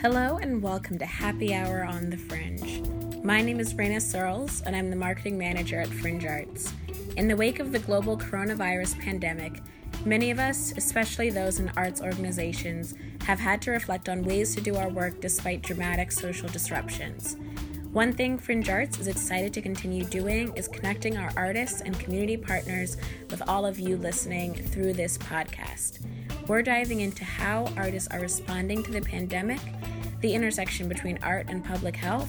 Hello and welcome to Happy Hour on the Fringe. My name is Raina Searles and I'm the marketing manager at Fringe Arts. In the wake of the global coronavirus pandemic, many of us, especially those in arts organizations, have had to reflect on ways to do our work despite dramatic social disruptions. One thing Fringe Arts is excited to continue doing is connecting our artists and community partners with all of you listening through this podcast. We're diving into how artists are responding to the pandemic, the intersection between art and public health,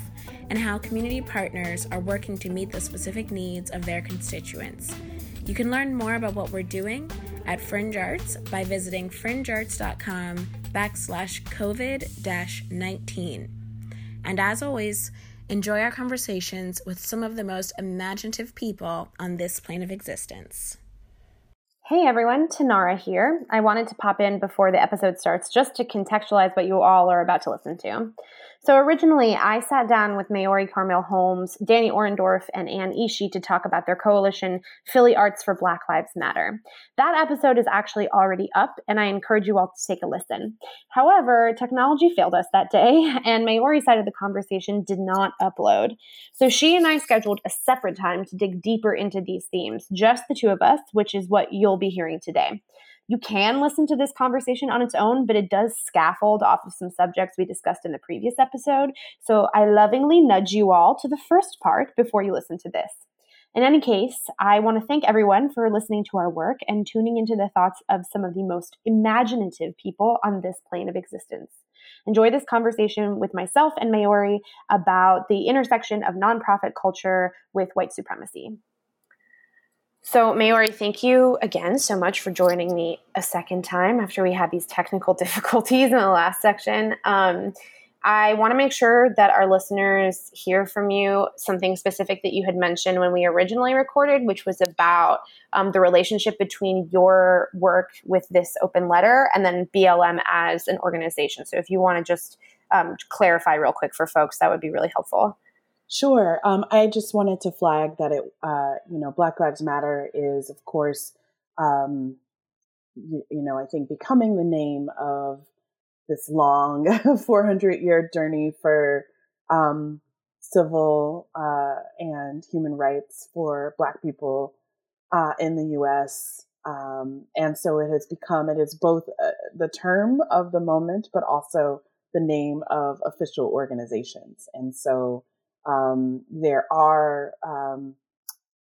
and how community partners are working to meet the specific needs of their constituents. You can learn more about what we're doing at Fringe Arts by visiting fringearts.com backslash COVID 19. And as always, enjoy our conversations with some of the most imaginative people on this plane of existence. Hey everyone, Tanara here. I wanted to pop in before the episode starts just to contextualize what you all are about to listen to. So originally, I sat down with Maori Karmael Holmes, Danny Orendorff, and Anne Ishii to talk about their coalition, Philly Arts for Black Lives Matter. That episode is actually already up, and I encourage you all to take a listen. However, technology failed us that day, and Maori's side of the conversation did not upload. So she and I scheduled a separate time to dig deeper into these themes, just the two of us, which is what you'll be hearing today. You can listen to this conversation on its own, but it does scaffold off of some subjects we discussed in the previous episode. So I lovingly nudge you all to the first part before you listen to this. In any case, I want to thank everyone for listening to our work and tuning into the thoughts of some of the most imaginative people on this plane of existence. Enjoy this conversation with myself and Maori about the intersection of nonprofit culture with white supremacy. So, Maori, thank you again so much for joining me a second time after we had these technical difficulties in the last section. Um, I want to make sure that our listeners hear from you something specific that you had mentioned when we originally recorded, which was about um, the relationship between your work with this open letter and then BLM as an organization. So, if you want to just um, clarify real quick for folks, that would be really helpful. Sure. Um, I just wanted to flag that it, uh, you know, Black Lives Matter is, of course, um, you, you, know, I think becoming the name of this long 400 year journey for um, civil uh, and human rights for Black people uh, in the U.S. Um, and so it has become, it is both uh, the term of the moment, but also the name of official organizations. And so, um, there are um,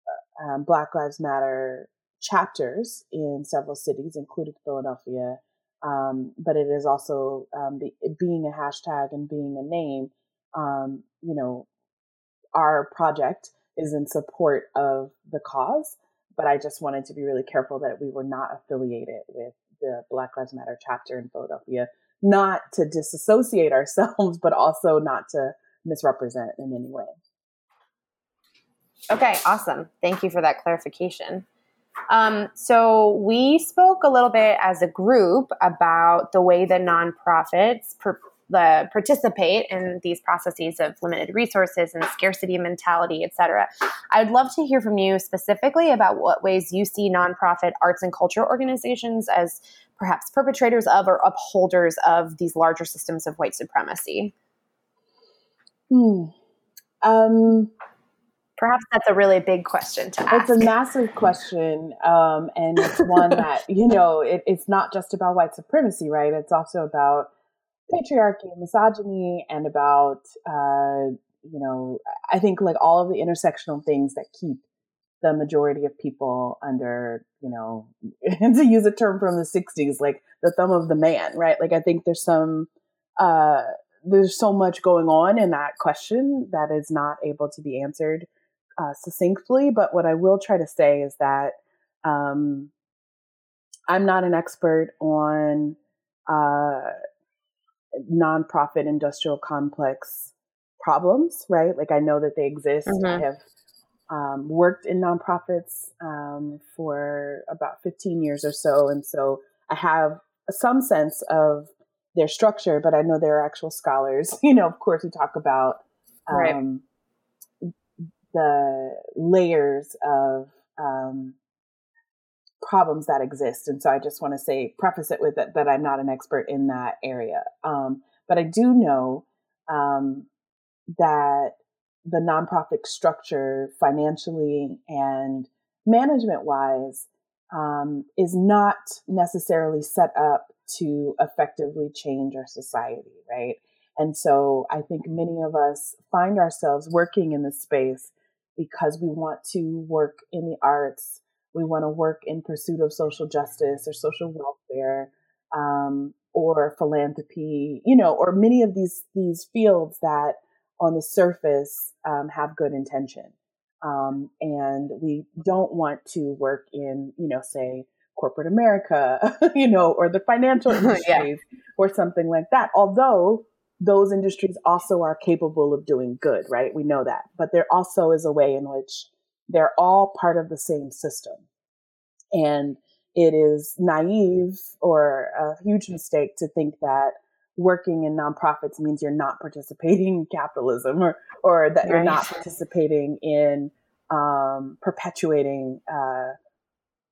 uh, um, Black Lives Matter chapters in several cities, including Philadelphia. Um, but it is also um, the, being a hashtag and being a name. Um, you know, our project is in support of the cause, but I just wanted to be really careful that we were not affiliated with the Black Lives Matter chapter in Philadelphia, not to disassociate ourselves, but also not to misrepresent in any way. Okay, awesome. Thank you for that clarification. Um, so, we spoke a little bit as a group about the way that nonprofits per, the, participate in these processes of limited resources and scarcity mentality, et cetera. I'd love to hear from you specifically about what ways you see nonprofit arts and culture organizations as perhaps perpetrators of or upholders of these larger systems of white supremacy. Hmm. Um, Perhaps that's a really big question to ask. It's a massive question, um, and it's one that you know it, it's not just about white supremacy, right? It's also about patriarchy and misogyny, and about uh, you know I think like all of the intersectional things that keep the majority of people under you know to use a term from the '60s, like the thumb of the man, right? Like I think there's some uh, there's so much going on in that question that is not able to be answered uh, succinctly. But what I will try to say is that um, I'm not an expert on uh, nonprofit industrial complex problems, right? Like I know that they exist. Mm-hmm. I have um, worked in nonprofits um, for about 15 years or so. And so I have some sense of their structure, but I know there are actual scholars, you know, of course, who talk about um, right. the layers of um, problems that exist. And so I just want to say, preface it with that, that I'm not an expert in that area. Um, but I do know um, that the nonprofit structure, financially and management wise, um, is not necessarily set up to effectively change our society, right? And so I think many of us find ourselves working in this space because we want to work in the arts, we want to work in pursuit of social justice or social welfare, um, or philanthropy, you know, or many of these these fields that on the surface um, have good intention. Um, and we don't want to work in, you know, say corporate America, you know, or the financial industries yeah. or something like that. Although those industries also are capable of doing good, right? We know that. But there also is a way in which they're all part of the same system. And it is naive or a huge mistake to think that working in nonprofits means you're not participating in capitalism or, or that right. you're not participating in um, perpetuating uh,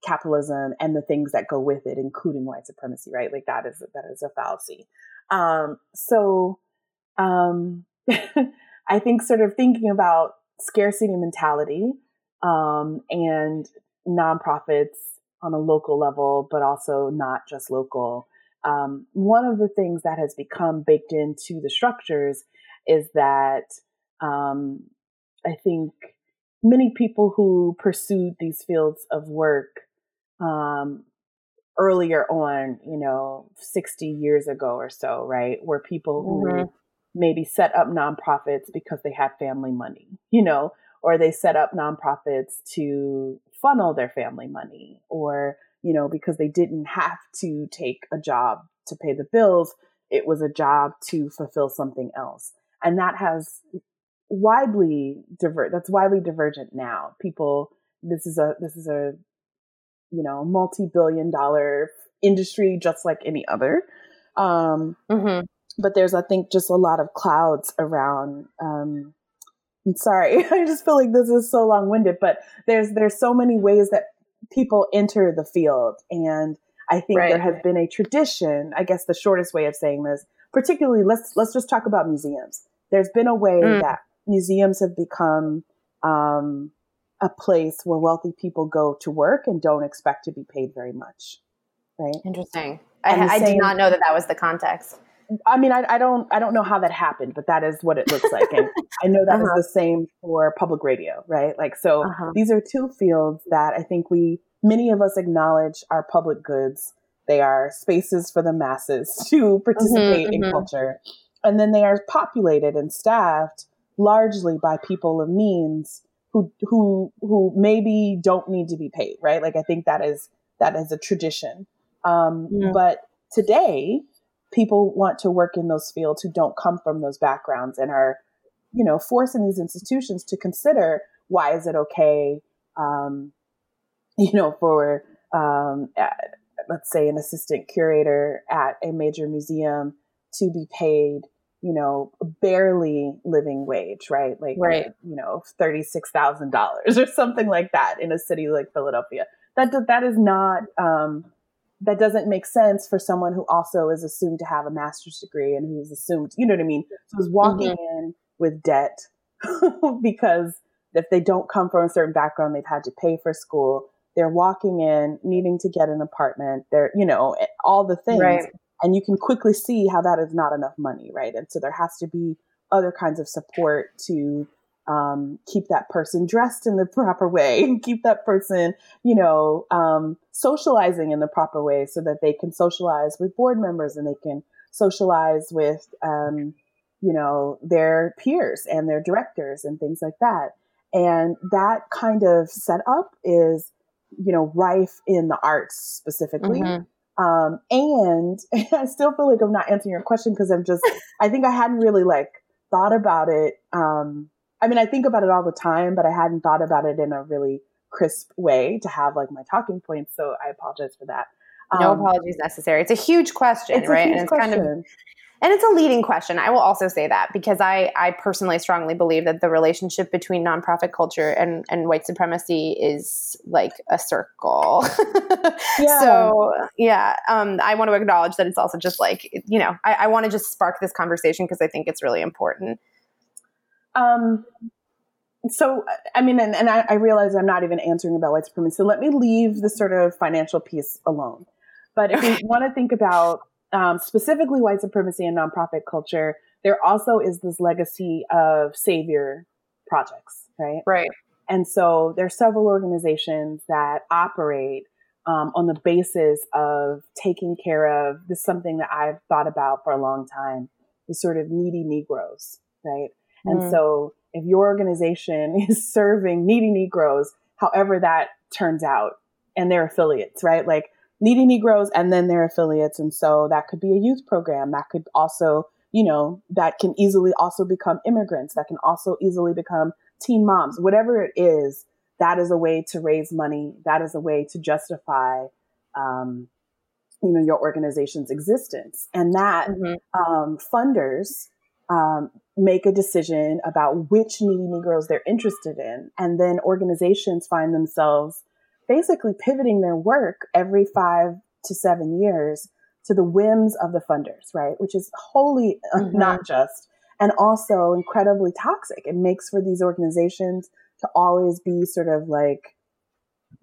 capitalism and the things that go with it, including white supremacy, right? Like that is that is a fallacy. Um, so um, I think sort of thinking about scarcity mentality um, and nonprofits on a local level, but also not just local. Um, one of the things that has become baked into the structures is that um, I think many people who pursued these fields of work um, earlier on, you know, 60 years ago or so, right, Where people mm-hmm. maybe set up nonprofits because they had family money, you know, or they set up nonprofits to funnel their family money or, you know, because they didn't have to take a job to pay the bills. It was a job to fulfill something else. And that has widely divert that's widely divergent now. People this is a this is a you know, multi-billion dollar industry just like any other. Um, mm-hmm. But there's, I think, just a lot of clouds around. Um, I'm sorry, I just feel like this is so long-winded, but there's there's so many ways that people enter the field, and I think right. there has been a tradition. I guess the shortest way of saying this, particularly, let's let's just talk about museums. There's been a way mm. that museums have become um, a place where wealthy people go to work and don't expect to be paid very much. Right. Interesting. I, I same, did not know that that was the context. I mean, I, I, don't, I don't know how that happened, but that is what it looks like, and I know that uh-huh. is the same for public radio, right? Like, so uh-huh. these are two fields that I think we, many of us, acknowledge are public goods. They are spaces for the masses to participate mm-hmm, in mm-hmm. culture, and then they are populated and staffed largely by people of means who who who maybe don't need to be paid, right? Like I think that is that is a tradition. Um, yeah. But today, people want to work in those fields who don't come from those backgrounds and are, you know, forcing these institutions to consider why is it okay, um, you know, for um, at, let's say an assistant curator at a major museum to be paid you know, barely living wage, right? Like, right. you know, $36,000 or something like that in a city like Philadelphia. That, that is not, um, that doesn't make sense for someone who also is assumed to have a master's degree and who's assumed, you know what I mean? So is walking mm-hmm. in with debt because if they don't come from a certain background, they've had to pay for school. They're walking in needing to get an apartment. They're, you know, all the things. Right. And you can quickly see how that is not enough money, right? And so there has to be other kinds of support to um, keep that person dressed in the proper way and keep that person, you know, um, socializing in the proper way so that they can socialize with board members and they can socialize with, um, you know, their peers and their directors and things like that. And that kind of setup is, you know, rife in the arts specifically. Mm-hmm. Um, and I still feel like I'm not answering your question because I'm just, I think I hadn't really like thought about it. Um, I mean, I think about it all the time, but I hadn't thought about it in a really crisp way to have like my talking points. So I apologize for that. Um, no apologies necessary. It's a huge question, it's right? Huge and it's question. kind of and it's a leading question. I will also say that because I, I personally strongly believe that the relationship between nonprofit culture and, and white supremacy is like a circle. yeah. So yeah, um, I want to acknowledge that it's also just like you know I, I want to just spark this conversation because I think it's really important. Um, so I mean, and, and I, I realize I'm not even answering about white supremacy. So let me leave the sort of financial piece alone. But if we want to think about um, specifically white supremacy and nonprofit culture, there also is this legacy of savior projects, right? Right. And so there are several organizations that operate um, on the basis of taking care of this is something that I've thought about for a long time, the sort of needy Negroes, right? Mm. And so if your organization is serving needy Negroes, however that turns out, and their affiliates, right? Like needy Negroes and then their affiliates. And so that could be a youth program. That could also, you know, that can easily also become immigrants. That can also easily become teen moms. Whatever it is, that is a way to raise money. That is a way to justify, um, you know, your organization's existence. And that mm-hmm. um, funders um, make a decision about which needy Negroes they're interested in. And then organizations find themselves basically pivoting their work every five to seven years to the whims of the funders, right? Which is wholly mm-hmm. not just and also incredibly toxic. It makes for these organizations to always be sort of like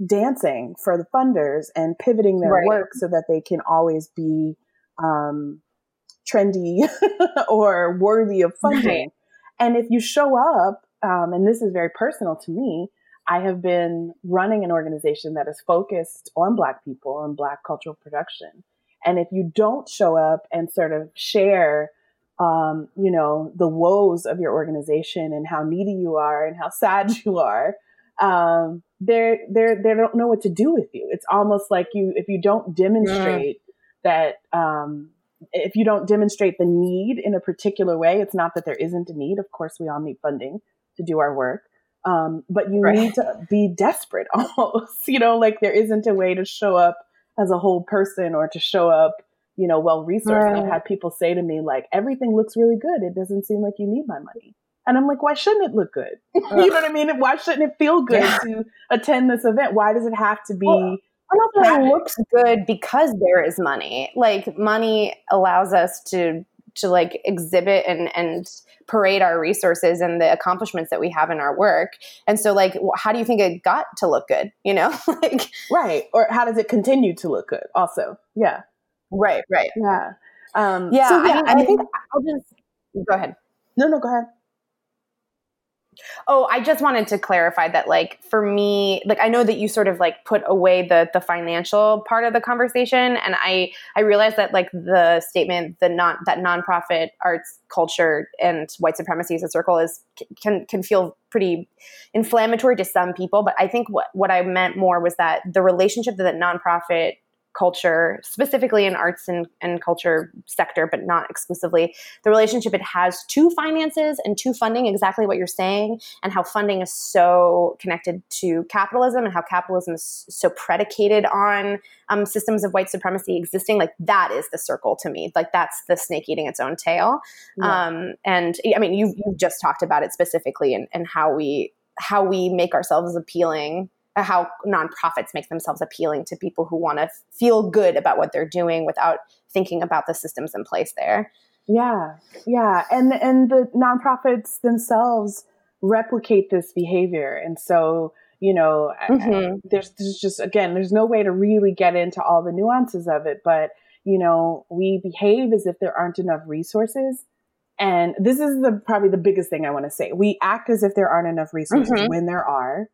dancing for the funders and pivoting their right. work so that they can always be um, trendy or worthy of funding. Right. And if you show up, um, and this is very personal to me, I have been running an organization that is focused on Black people and Black cultural production. And if you don't show up and sort of share, um, you know, the woes of your organization and how needy you are and how sad you are, um, they're, they're, they don't know what to do with you. It's almost like you, if you don't demonstrate mm. that, um, if you don't demonstrate the need in a particular way, it's not that there isn't a need. Of course, we all need funding to do our work. Um, but you right. need to be desperate almost, you know, like there isn't a way to show up as a whole person or to show up, you know, well resourced. Right. I've had people say to me, like, everything looks really good. It doesn't seem like you need my money. And I'm like, why shouldn't it look good? you know what I mean? Why shouldn't it feel good yeah. to attend this event? Why does it have to be? Well, it looks good because there is money. Like money allows us to to like exhibit and and parade our resources and the accomplishments that we have in our work. And so like how do you think it got to look good, you know? like Right. Or how does it continue to look good also? Yeah. Right, right. Yeah. Um yeah, so yeah I, I, I think I'll just go ahead. No, no, go ahead. Oh, I just wanted to clarify that like for me, like I know that you sort of like put away the the financial part of the conversation and I I realized that like the statement the non that nonprofit arts culture and white supremacy as a circle is can can feel pretty inflammatory to some people, but I think what what I meant more was that the relationship that the nonprofit culture, specifically in arts and, and culture sector, but not exclusively, the relationship it has to finances and to funding, exactly what you're saying, and how funding is so connected to capitalism and how capitalism is so predicated on um, systems of white supremacy existing. Like that is the circle to me. Like that's the snake eating its own tail. Yeah. Um, and I mean, you you just talked about it specifically and, and how we how we make ourselves appealing how nonprofits make themselves appealing to people who want to feel good about what they're doing without thinking about the systems in place there. Yeah, yeah, and and the nonprofits themselves replicate this behavior, and so you know, mm-hmm. there's there's just again, there's no way to really get into all the nuances of it, but you know, we behave as if there aren't enough resources. And this is the probably the biggest thing I want to say. We act as if there aren't enough resources mm-hmm. when there are.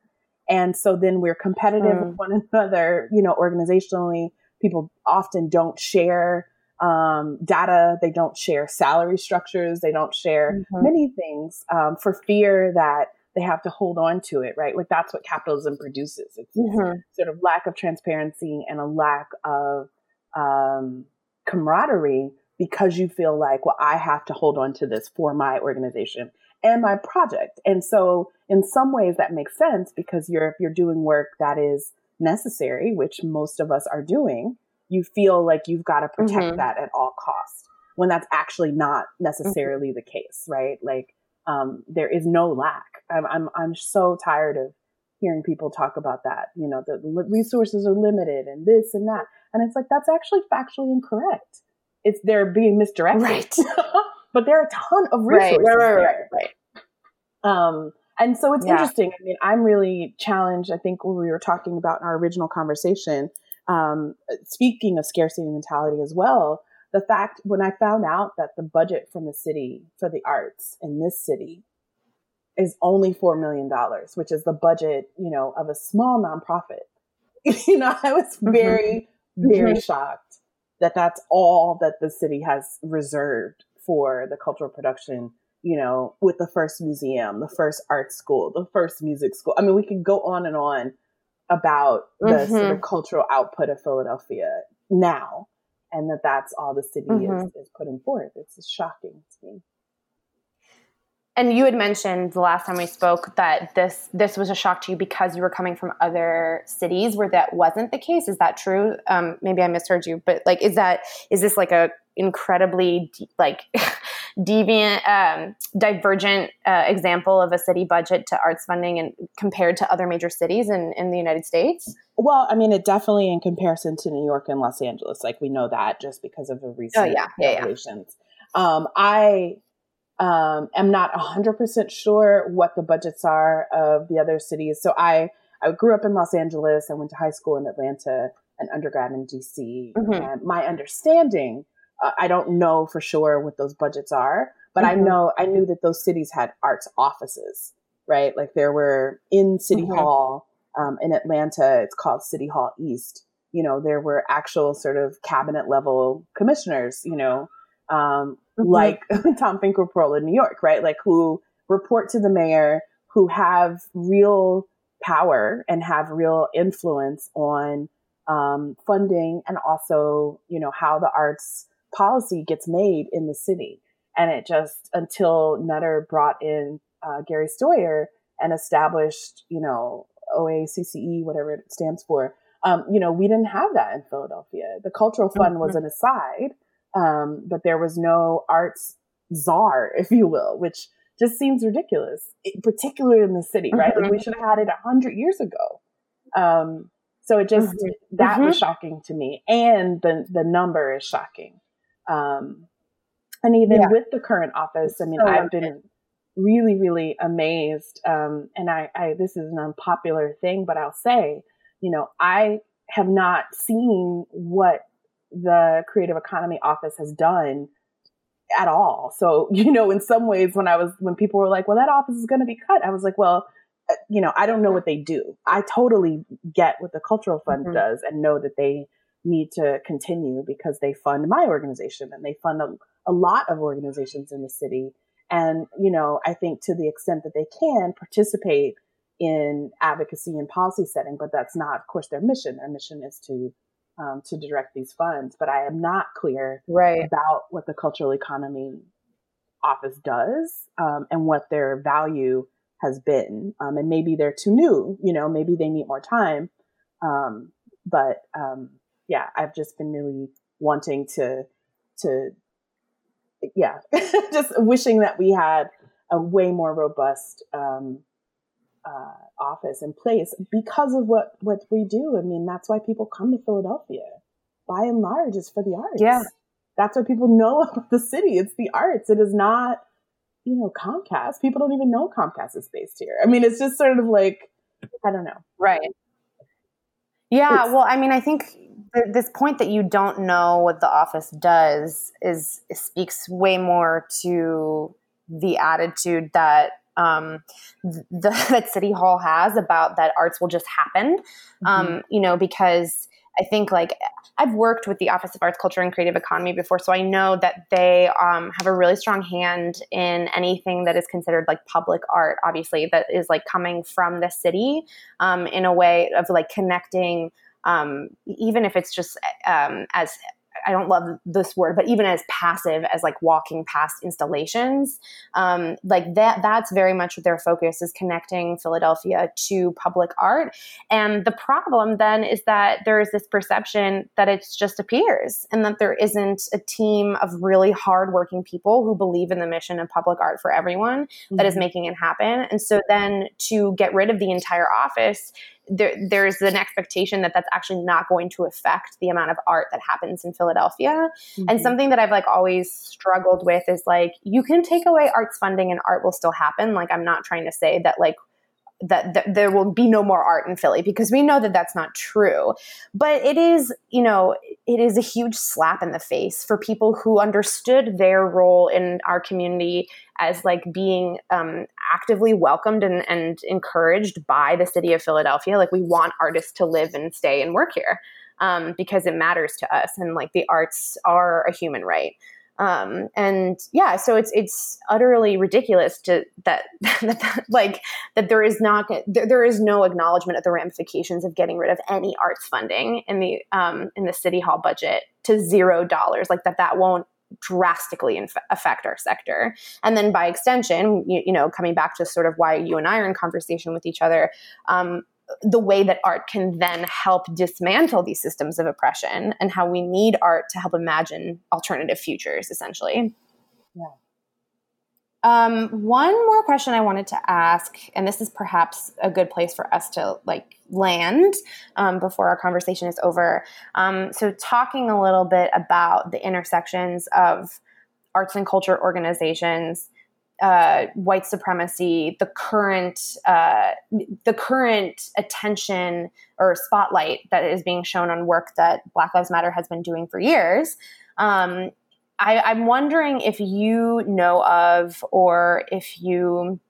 And so then we're competitive mm. with one another, you know, organizationally. People often don't share um, data, they don't share salary structures, they don't share mm-hmm. many things um, for fear that they have to hold on to it, right? Like that's what capitalism produces. It's mm-hmm. sort of lack of transparency and a lack of um, camaraderie because you feel like, well, I have to hold on to this for my organization and my project. And so in some ways that makes sense because you're if you're doing work that is necessary, which most of us are doing, you feel like you've got to protect mm-hmm. that at all costs. when that's actually not necessarily mm-hmm. the case, right? Like, um, there is no lack. I'm, I'm, I'm so tired of hearing people talk about that. You know, the resources are limited and this and that. And it's like, that's actually factually incorrect. It's they're being misdirected. Right. but there are a ton of resources. Right, right, right, right, right. Um, and so it's yeah. interesting. I mean, I'm really challenged. I think when we were talking about in our original conversation, um, speaking of scarcity mentality as well, the fact when I found out that the budget from the city for the arts in this city is only $4 million, which is the budget, you know, of a small nonprofit. you know, I was mm-hmm. very, very mm-hmm. shocked that that's all that the city has reserved for the cultural production, you know, with the first museum, the first art school, the first music school. I mean, we could go on and on about the mm-hmm. sort of cultural output of Philadelphia now, and that that's all the city mm-hmm. is, is putting forth. It's shocking to me and you had mentioned the last time we spoke that this this was a shock to you because you were coming from other cities where that wasn't the case. Is that true? Um, maybe I misheard you, but like, is that is this like a incredibly like deviant, um, divergent uh, example of a city budget to arts funding and compared to other major cities in in the United States? Well, I mean, it definitely in comparison to New York and Los Angeles, like we know that just because of the recent oh, yeah. Yeah. Yeah. Um, I um, am not 100% sure what the budgets are of the other cities. So I, I grew up in Los Angeles. I went to high school in Atlanta and undergrad in DC. Mm-hmm. And my understanding, uh, I don't know for sure what those budgets are, but mm-hmm. I know, I knew that those cities had arts offices, right? Like there were in City mm-hmm. Hall um, in Atlanta, it's called City Hall East. You know, there were actual sort of cabinet level commissioners, you know, um, mm-hmm. like Tom Finkelpearl in New York, right? Like who report to the mayor, who have real power and have real influence on um, funding and also, you know, how the arts policy gets made in the city. And it just until Nutter brought in uh, Gary Steuer and established, you know, OACCE, whatever it stands for. Um, you know, we didn't have that in Philadelphia. The cultural fund mm-hmm. was an aside, um, but there was no arts czar, if you will, which just seems ridiculous, particularly in the city, right? Mm-hmm. Like we mm-hmm. should have had it a hundred years ago. Um, so it just mm-hmm. that mm-hmm. was shocking to me, and the the number is shocking. Um, and even yeah. with the current office, I mean, so I've been really, really amazed. Um, and I, I, this is an unpopular thing, but I'll say, you know, I have not seen what the creative economy office has done at all. So, you know, in some ways when I was when people were like, "Well, that office is going to be cut." I was like, "Well, uh, you know, I don't know what they do. I totally get what the cultural fund mm-hmm. does and know that they need to continue because they fund my organization and they fund a, a lot of organizations in the city and, you know, I think to the extent that they can participate in advocacy and policy setting, but that's not, of course, their mission. Their mission is to um, to direct these funds, but I am not clear right. about what the cultural economy office does um, and what their value has been. Um, and maybe they're too new, you know, maybe they need more time. Um, but um, yeah, I've just been really wanting to, to, yeah, just wishing that we had a way more robust um, uh, office in place because of what what we do. I mean, that's why people come to Philadelphia. By and large, is for the arts. Yeah, that's what people know about the city. It's the arts. It is not, you know, Comcast. People don't even know Comcast is based here. I mean, it's just sort of like I don't know. Right. Yeah. It's, well, I mean, I think this point that you don't know what the office does is speaks way more to the attitude that um, the, that City Hall has about that arts will just happen. Mm-hmm. Um, you know, because I think like I've worked with the Office of Arts, Culture, and Creative Economy before, so I know that they um, have a really strong hand in anything that is considered like public art. Obviously, that is like coming from the city um, in a way of like connecting, um, even if it's just um, as I don't love this word, but even as passive as like walking past installations, um, like that, that's very much their focus is connecting Philadelphia to public art. And the problem then is that there is this perception that it just appears and that there isn't a team of really hardworking people who believe in the mission of public art for everyone mm-hmm. that is mm-hmm. making it happen. And so then to get rid of the entire office, there, there's an expectation that that's actually not going to affect the amount of art that happens in Philadelphia. Mm-hmm. And something that I've like always struggled with is like you can take away arts funding and art will still happen. Like I'm not trying to say that like that, that, there will be no more art in Philly because we know that that's not true. But it is, you know, it is a huge slap in the face for people who understood their role in our community as like being um, actively welcomed and, and encouraged by the city of Philadelphia. Like we want artists to live and stay and work here um, because it matters to us, and like the arts are a human right. Um, and yeah, so it's it's utterly ridiculous to that, that, that like that there is not there, there is no acknowledgement of the ramifications of getting rid of any arts funding in the um, in the city hall budget to zero dollars. Like that that won't drastically inf- affect our sector. And then by extension, you, you, know, coming back to sort of why you and I are in conversation with each other, um, the way that art can then help dismantle these systems of oppression and how we need art to help imagine alternative futures, essentially. Yeah. Um, one more question I wanted to ask, and this is perhaps a good place for us to like land um, before our conversation is over. Um, so, talking a little bit about the intersections of arts and culture organizations, uh, white supremacy, the current uh, the current attention or spotlight that is being shown on work that Black Lives Matter has been doing for years. Um, I, am wondering if you know of or if you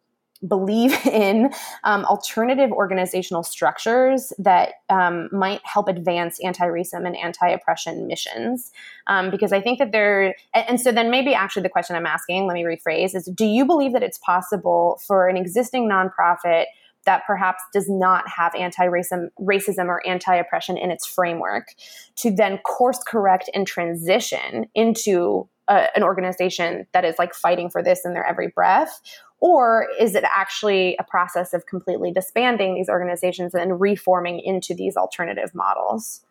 believe in um, alternative organizational structures that um, might help advance anti-racism and anti-oppression missions. Um, because i think that there and, and so then maybe actually the question i'm asking let me rephrase is do you believe that it's possible for an existing nonprofit that perhaps does not have anti-racism racism or anti-oppression in its framework to then course correct and transition into a, an organization that is like fighting for this in their every breath or is it actually a process of completely disbanding these organizations and reforming into these alternative models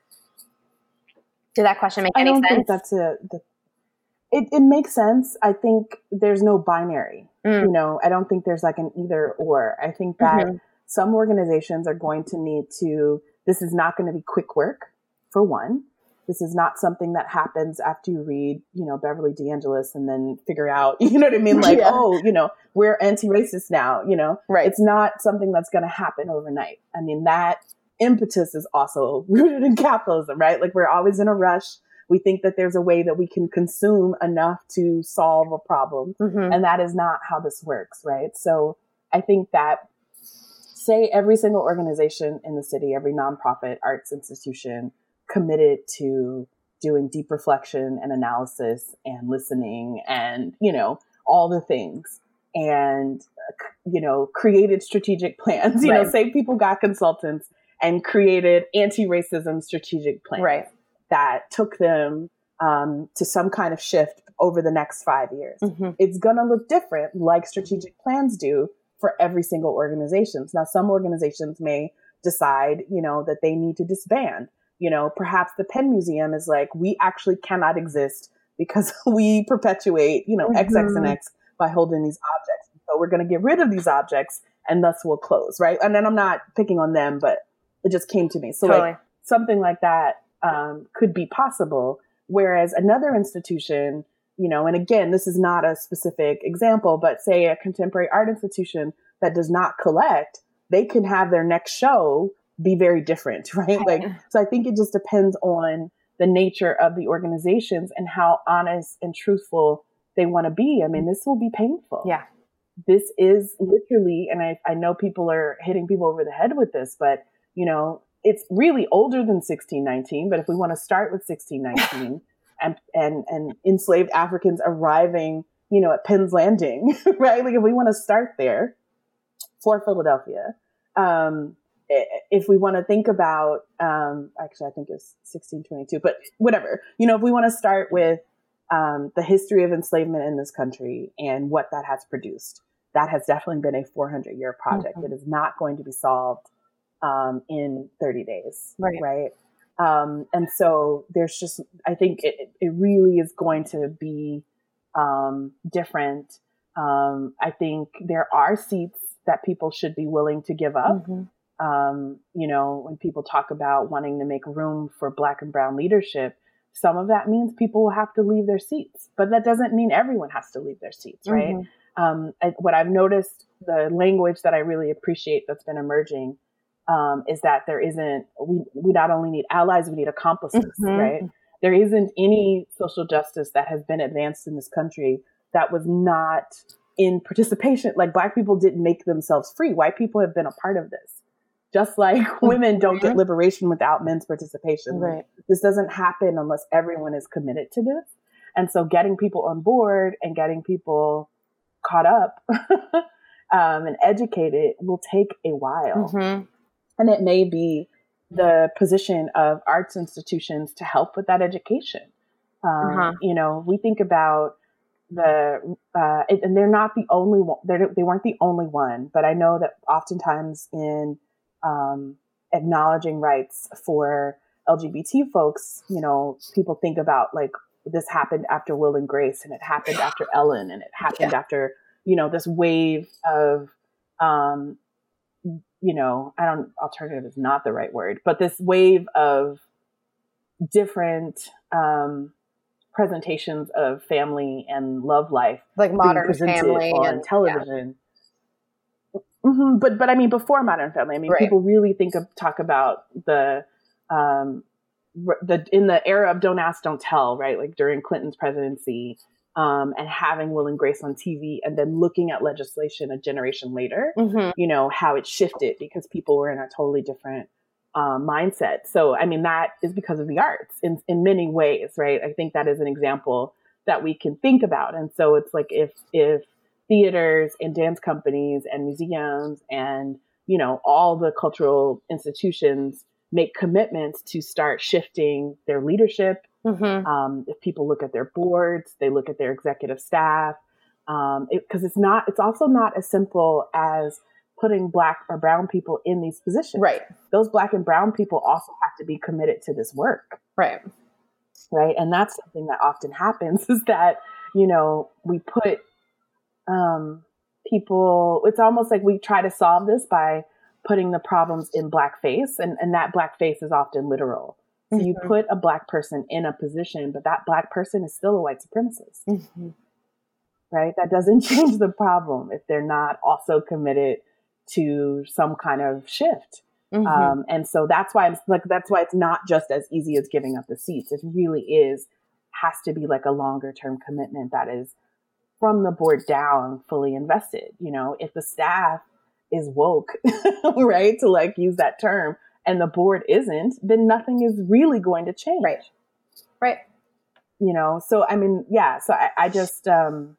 did that question make any sense? I don't think that's a the, it, it makes sense i think there's no binary mm. you know i don't think there's like an either or i think that mm-hmm. some organizations are going to need to this is not going to be quick work for one this is not something that happens after you read, you know, Beverly DeAngelis and then figure out, you know what I mean? Like, yeah. oh, you know, we're anti-racist now, you know? Right. It's not something that's going to happen overnight. I mean, that impetus is also rooted in capitalism, right? Like we're always in a rush. We think that there's a way that we can consume enough to solve a problem. Mm-hmm. And that is not how this works, right? So I think that say every single organization in the city, every nonprofit arts institution, committed to doing deep reflection and analysis and listening and, you know, all the things and, you know, created strategic plans. You right. know, say people got consultants and created anti racism strategic plans right. that took them um, to some kind of shift over the next five years. Mm-hmm. It's going to look different, like strategic plans do for every single organization. Now, some organizations may decide, you know, that they need to disband you know, perhaps the Penn Museum is like, we actually cannot exist because we perpetuate, you know, mm-hmm. X, X, and mm-hmm. X by holding these objects. So we're going to get rid of these objects and thus we'll close, right? And then I'm not picking on them, but it just came to me. So totally. like something like that um, could be possible. Whereas another institution, you know, and again, this is not a specific example, but say a contemporary art institution that does not collect, they can have their next show be very different, right? Like, so I think it just depends on the nature of the organizations and how honest and truthful they want to be. I mean, this will be painful. Yeah. This is literally, and I, I know people are hitting people over the head with this, but you know, it's really older than 1619. But if we want to start with 1619 and, and, and enslaved Africans arriving, you know, at Penn's Landing, right? Like if we want to start there for Philadelphia, um, if we want to think about, um, actually, I think it's 1622, but whatever, you know, if we want to start with um, the history of enslavement in this country and what that has produced, that has definitely been a 400 year project. Mm-hmm. It is not going to be solved um, in 30 days, right? right? Um, and so there's just, I think it, it really is going to be um, different. Um, I think there are seats that people should be willing to give up. Mm-hmm. Um, you know, when people talk about wanting to make room for Black and Brown leadership, some of that means people will have to leave their seats, but that doesn't mean everyone has to leave their seats, right? Mm-hmm. Um, I, what I've noticed, the language that I really appreciate that's been emerging um, is that there isn't, we, we not only need allies, we need accomplices, mm-hmm. right? There isn't any social justice that has been advanced in this country that was not in participation. Like Black people didn't make themselves free. White people have been a part of this just like women don't get liberation without men's participation. Right. This doesn't happen unless everyone is committed to this. And so getting people on board and getting people caught up um, and educated will take a while. Mm-hmm. And it may be the position of arts institutions to help with that education. Um, uh-huh. You know, we think about the uh, and they're not the only one. They weren't the only one, but I know that oftentimes in um, acknowledging rights for LGBT folks, you know, people think about like this happened after Will and Grace and it happened after Ellen and it happened yeah. after, you know, this wave of, um, you know, I don't, alternative is not the right word, but this wave of different, um, presentations of family and love life, like modern family on and, television. Yeah. Mm-hmm. But but I mean, before Modern Family, I mean, right. people really think of talk about the um, the in the era of Don't Ask, Don't Tell, right? Like during Clinton's presidency, um, and having Will and Grace on TV, and then looking at legislation a generation later, mm-hmm. you know how it shifted because people were in a totally different uh, mindset. So I mean, that is because of the arts in in many ways, right? I think that is an example that we can think about, and so it's like if if theaters and dance companies and museums and you know all the cultural institutions make commitments to start shifting their leadership. Mm-hmm. um, if people look at their boards they look at their executive staff because um, it, it's not it's also not as simple as putting black or brown people in these positions. Right. Those black and brown people also have to be committed to this work. Right. Right? And that's something that often happens is that you know we put um, people, it's almost like we try to solve this by putting the problems in blackface, and, and that blackface is often literal. So mm-hmm. you put a black person in a position, but that black person is still a white supremacist. Mm-hmm. Right? That doesn't change the problem if they're not also committed to some kind of shift. Mm-hmm. Um, and so that's why I'm like that's why it's not just as easy as giving up the seats. It really is has to be like a longer term commitment that is from the board down fully invested. You know, if the staff is woke, right, to like use that term, and the board isn't, then nothing is really going to change. Right. Right. You know, so I mean, yeah, so I, I just, um,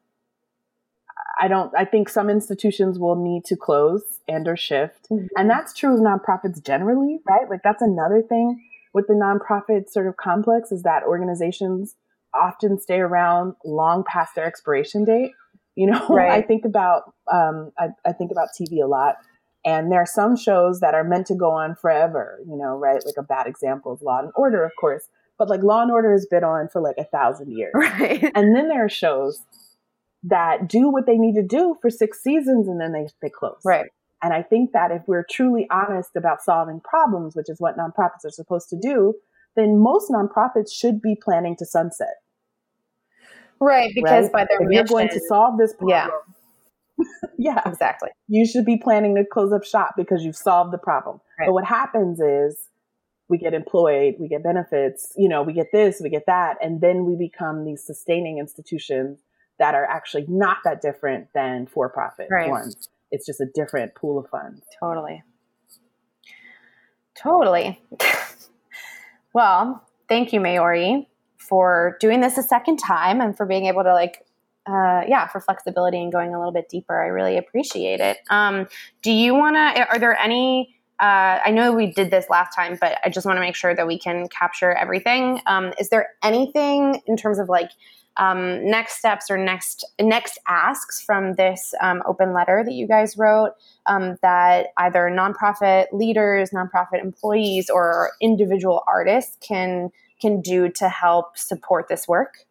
I don't, I think some institutions will need to close and or shift. Mm-hmm. And that's true of nonprofits generally, right? Like that's another thing with the nonprofit sort of complex is that organizations often stay around long past their expiration date. You know, right. I think about um, I, I think about TV a lot, and there are some shows that are meant to go on forever. You know, right? Like a bad example is Law and Order, of course, but like Law and Order has been on for like a thousand years, right? And then there are shows that do what they need to do for six seasons and then they they close, right? And I think that if we're truly honest about solving problems, which is what nonprofits are supposed to do, then most nonprofits should be planning to sunset. Right, because right? by their if mission, you're going to solve this problem, yeah, yeah, exactly. You should be planning to close up shop because you've solved the problem. Right. But what happens is we get employed, we get benefits, you know, we get this, we get that, and then we become these sustaining institutions that are actually not that different than for-profit right. ones. It's just a different pool of funds. Totally. Totally. well, thank you, Maori for doing this a second time and for being able to like uh, yeah, for flexibility and going a little bit deeper. I really appreciate it. Um, do you want to? Are there any uh, I know we did this last time, but I just want to make sure that we can capture everything. Um, is there anything in terms of like um, next steps or next next asks from this um, open letter that you guys wrote um, that either nonprofit leaders, nonprofit employees, or individual artists can can do to help support this work?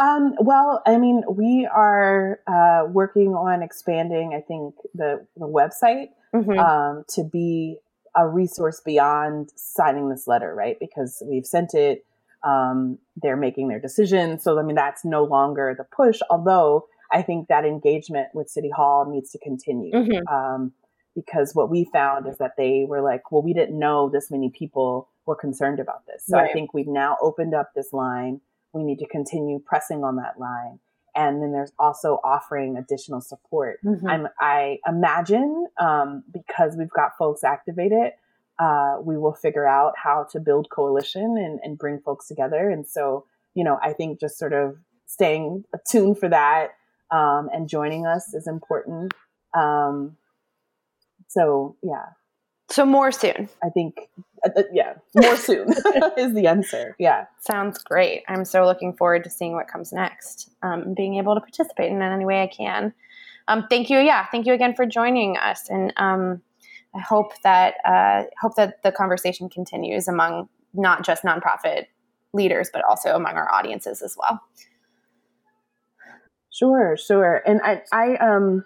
Um, well, I mean, we are uh, working on expanding. I think the the website mm-hmm. um, to be a resource beyond signing this letter, right? Because we've sent it. Um, they're making their decision. so I mean, that's no longer the push. Although I think that engagement with City Hall needs to continue. Mm-hmm. Because what we found is that they were like, well, we didn't know this many people were concerned about this. So right. I think we've now opened up this line we need to continue pressing on that line. And then there's also offering additional support. Mm-hmm. I'm, I imagine um, because we've got folks activated, uh, we will figure out how to build coalition and, and bring folks together. And so, you know, I think just sort of staying attuned for that um, and joining us is important. Um, so, yeah. So more soon. I think, uh, uh yeah, more soon is the answer. Yeah. Sounds great. I'm so looking forward to seeing what comes next um, being able to participate in any way I can. Um, thank you. Yeah. Thank you again for joining us. And um, I hope that, uh, hope that the conversation continues among not just nonprofit leaders, but also among our audiences as well. Sure, sure. And I, I, um,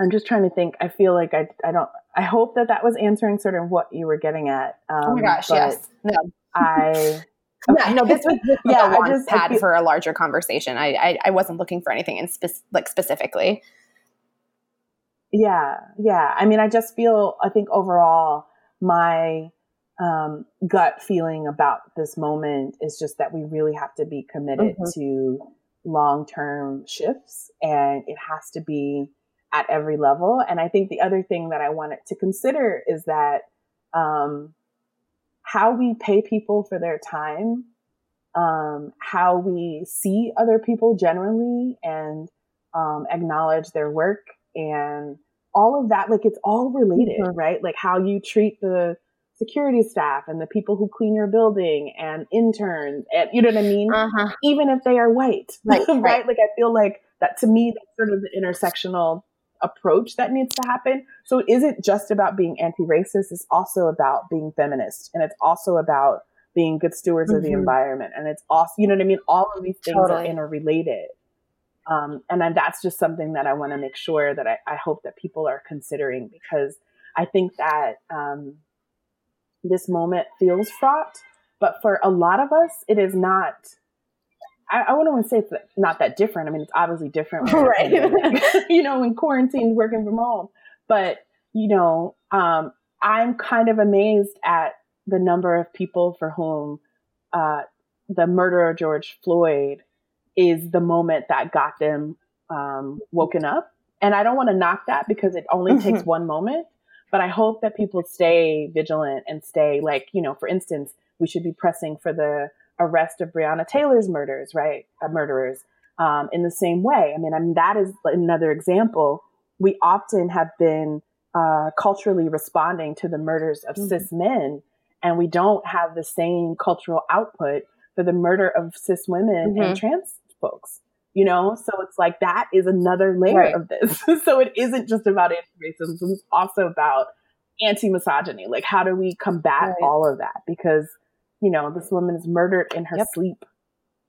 I'm just trying to think. I feel like I, I don't, I hope that that was answering sort of what you were getting at. Um, oh my gosh, yes. No. I. Okay. Yeah, no, this was this yeah, I just had feel, for a larger conversation. I, I, I wasn't looking for anything in spe- like specifically. Yeah, yeah. I mean, I just feel. I think overall, my um, gut feeling about this moment is just that we really have to be committed mm-hmm. to long term shifts, and it has to be at every level. And I think the other thing that I wanted to consider is that um, how we pay people for their time, um, how we see other people generally and um, acknowledge their work and all of that, like it's all related, mm-hmm. right? Like how you treat the security staff and the people who clean your building and interns and you know what I mean? Uh-huh. Even if they are white, right, right? right? Like I feel like that to me, that's sort of the intersectional approach that needs to happen. So it isn't just about being anti-racist. It's also about being feminist and it's also about being good stewards mm-hmm. of the mm-hmm. environment. And it's also, you know what I mean? All of these things totally. are interrelated. Um, and then that's just something that I want to make sure that I, I, hope that people are considering because I think that um, this moment feels fraught, but for a lot of us, it is not I, I wouldn't want to say it's not that different. I mean, it's obviously different, right? you know, in quarantine, working from home. But you know, um, I'm kind of amazed at the number of people for whom uh, the murder of George Floyd is the moment that got them um, woken up. And I don't want to knock that because it only mm-hmm. takes one moment. But I hope that people stay vigilant and stay like, you know, for instance, we should be pressing for the arrest of Breonna Taylor's murders, right? Uh, murderers. Um, in the same way. I mean, I mean, that is another example. We often have been uh, culturally responding to the murders of mm-hmm. cis men, and we don't have the same cultural output for the murder of cis women mm-hmm. and trans folks. You know, so it's like that is another layer right. of this. so it isn't just about anti-racism; it's also about anti-misogyny. Like, how do we combat right. all of that? Because you know, this woman is murdered in her yep. sleep,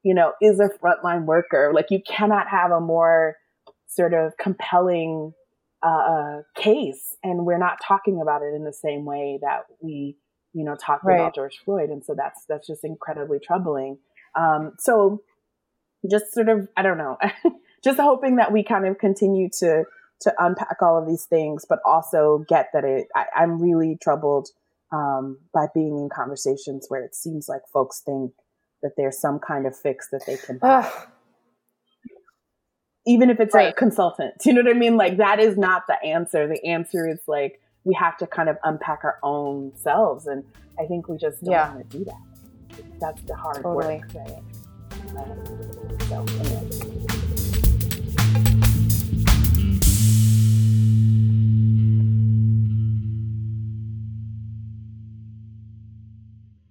you know, is a frontline worker. Like you cannot have a more sort of compelling uh, uh, case. And we're not talking about it in the same way that we, you know, talked right. about George Floyd. And so that's, that's just incredibly troubling. Um, so just sort of, I don't know, just hoping that we kind of continue to, to unpack all of these things, but also get that it, I, I'm really troubled um, by being in conversations where it seems like folks think that there's some kind of fix that they can buy. Even if it's right. a consultant, you know what I mean? Like that is not the answer. The answer is like we have to kind of unpack our own selves, and I think we just don't yeah. want to do that. That's the hard totally. work. Right? Uh, so, anyway.